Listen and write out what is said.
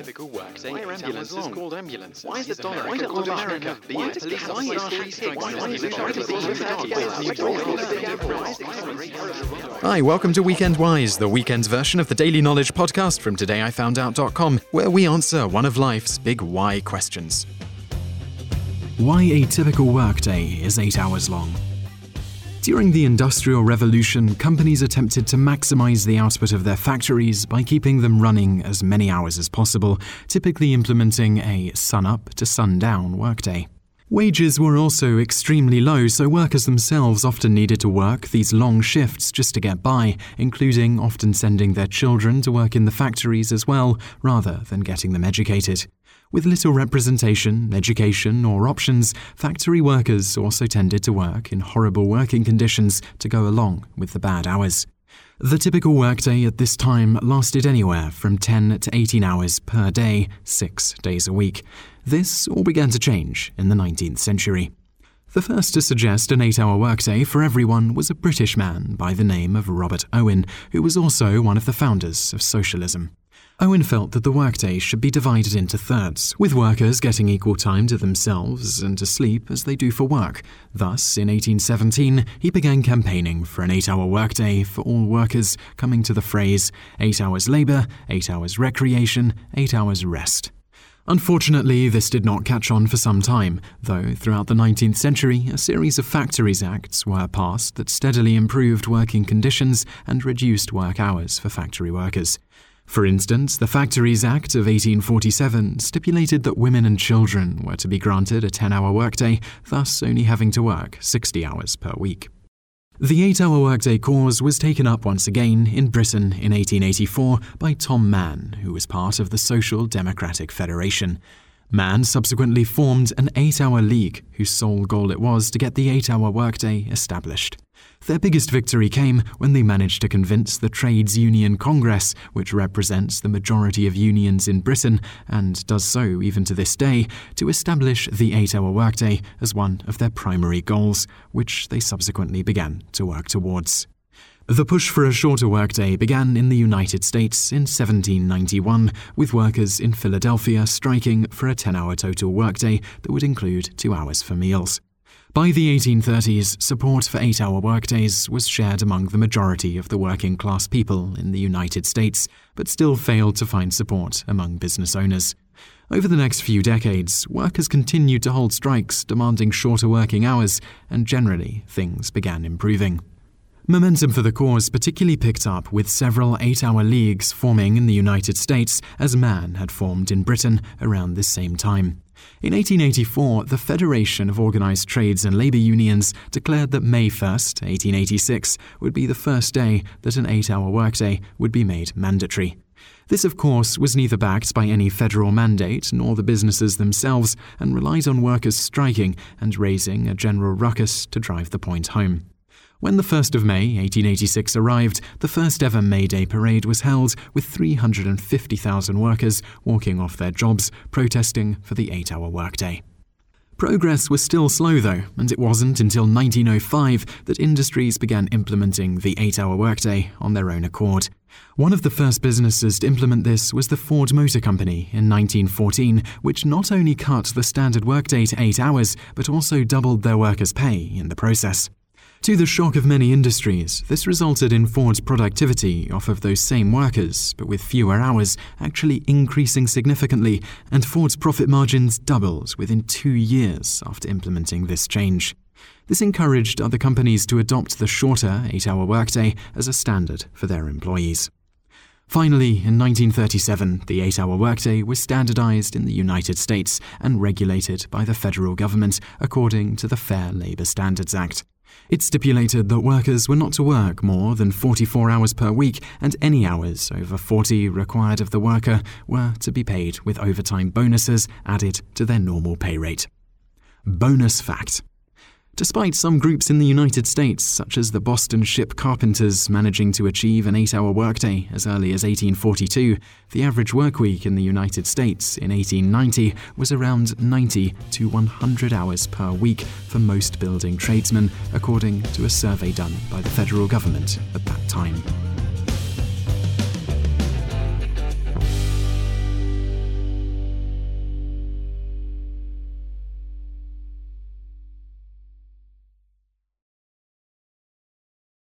typical workday? Why are eight ambulances long? called ambulances? Why is Is the dollar America called called America? America? Why US does police Canada are use three three strikes? Why Why is is the the Charlotte Charlotte Hi, welcome to Weekend Wise, the weekend's version of the daily knowledge podcast from todayifoundout.com, where we answer one of life's big why questions. Why a typical workday is 8 hours long. During the Industrial Revolution, companies attempted to maximize the output of their factories by keeping them running as many hours as possible, typically implementing a sun up to sundown workday. Wages were also extremely low, so workers themselves often needed to work these long shifts just to get by, including often sending their children to work in the factories as well, rather than getting them educated. With little representation, education, or options, factory workers also tended to work in horrible working conditions to go along with the bad hours. The typical workday at this time lasted anywhere from 10 to 18 hours per day, six days a week. This all began to change in the 19th century. The first to suggest an eight hour workday for everyone was a British man by the name of Robert Owen, who was also one of the founders of socialism. Owen felt that the workday should be divided into thirds, with workers getting equal time to themselves and to sleep as they do for work. Thus, in 1817, he began campaigning for an eight hour workday for all workers, coming to the phrase eight hours labour, eight hours recreation, eight hours rest. Unfortunately, this did not catch on for some time, though throughout the 19th century, a series of Factories Acts were passed that steadily improved working conditions and reduced work hours for factory workers. For instance, the Factories Act of 1847 stipulated that women and children were to be granted a 10 hour workday, thus only having to work 60 hours per week. The eight hour workday cause was taken up once again in Britain in 1884 by Tom Mann, who was part of the Social Democratic Federation. Mann subsequently formed an eight hour league whose sole goal it was to get the eight hour workday established. Their biggest victory came when they managed to convince the Trades Union Congress, which represents the majority of unions in Britain and does so even to this day, to establish the eight hour workday as one of their primary goals, which they subsequently began to work towards. The push for a shorter workday began in the United States in 1791, with workers in Philadelphia striking for a 10 hour total workday that would include two hours for meals. By the 1830s, support for eight hour workdays was shared among the majority of the working class people in the United States, but still failed to find support among business owners. Over the next few decades, workers continued to hold strikes demanding shorter working hours, and generally, things began improving. Momentum for the cause particularly picked up with several eight hour leagues forming in the United States, as Mann had formed in Britain around this same time. In 1884, the Federation of Organized Trades and Labor Unions declared that May 1, 1886, would be the first day that an eight hour workday would be made mandatory. This, of course, was neither backed by any federal mandate nor the businesses themselves and relied on workers striking and raising a general ruckus to drive the point home. When the 1st of May 1886 arrived, the first ever May Day parade was held with 350,000 workers walking off their jobs, protesting for the eight hour workday. Progress was still slow, though, and it wasn't until 1905 that industries began implementing the eight hour workday on their own accord. One of the first businesses to implement this was the Ford Motor Company in 1914, which not only cut the standard workday to eight hours, but also doubled their workers' pay in the process. To the shock of many industries, this resulted in Ford's productivity off of those same workers, but with fewer hours, actually increasing significantly, and Ford's profit margins doubled within two years after implementing this change. This encouraged other companies to adopt the shorter eight hour workday as a standard for their employees. Finally, in 1937, the eight hour workday was standardized in the United States and regulated by the federal government according to the Fair Labor Standards Act. It stipulated that workers were not to work more than 44 hours per week, and any hours over 40 required of the worker were to be paid with overtime bonuses added to their normal pay rate. Bonus fact Despite some groups in the United States, such as the Boston Ship Carpenters, managing to achieve an eight hour workday as early as 1842, the average workweek in the United States in 1890 was around 90 to 100 hours per week for most building tradesmen, according to a survey done by the federal government at that time.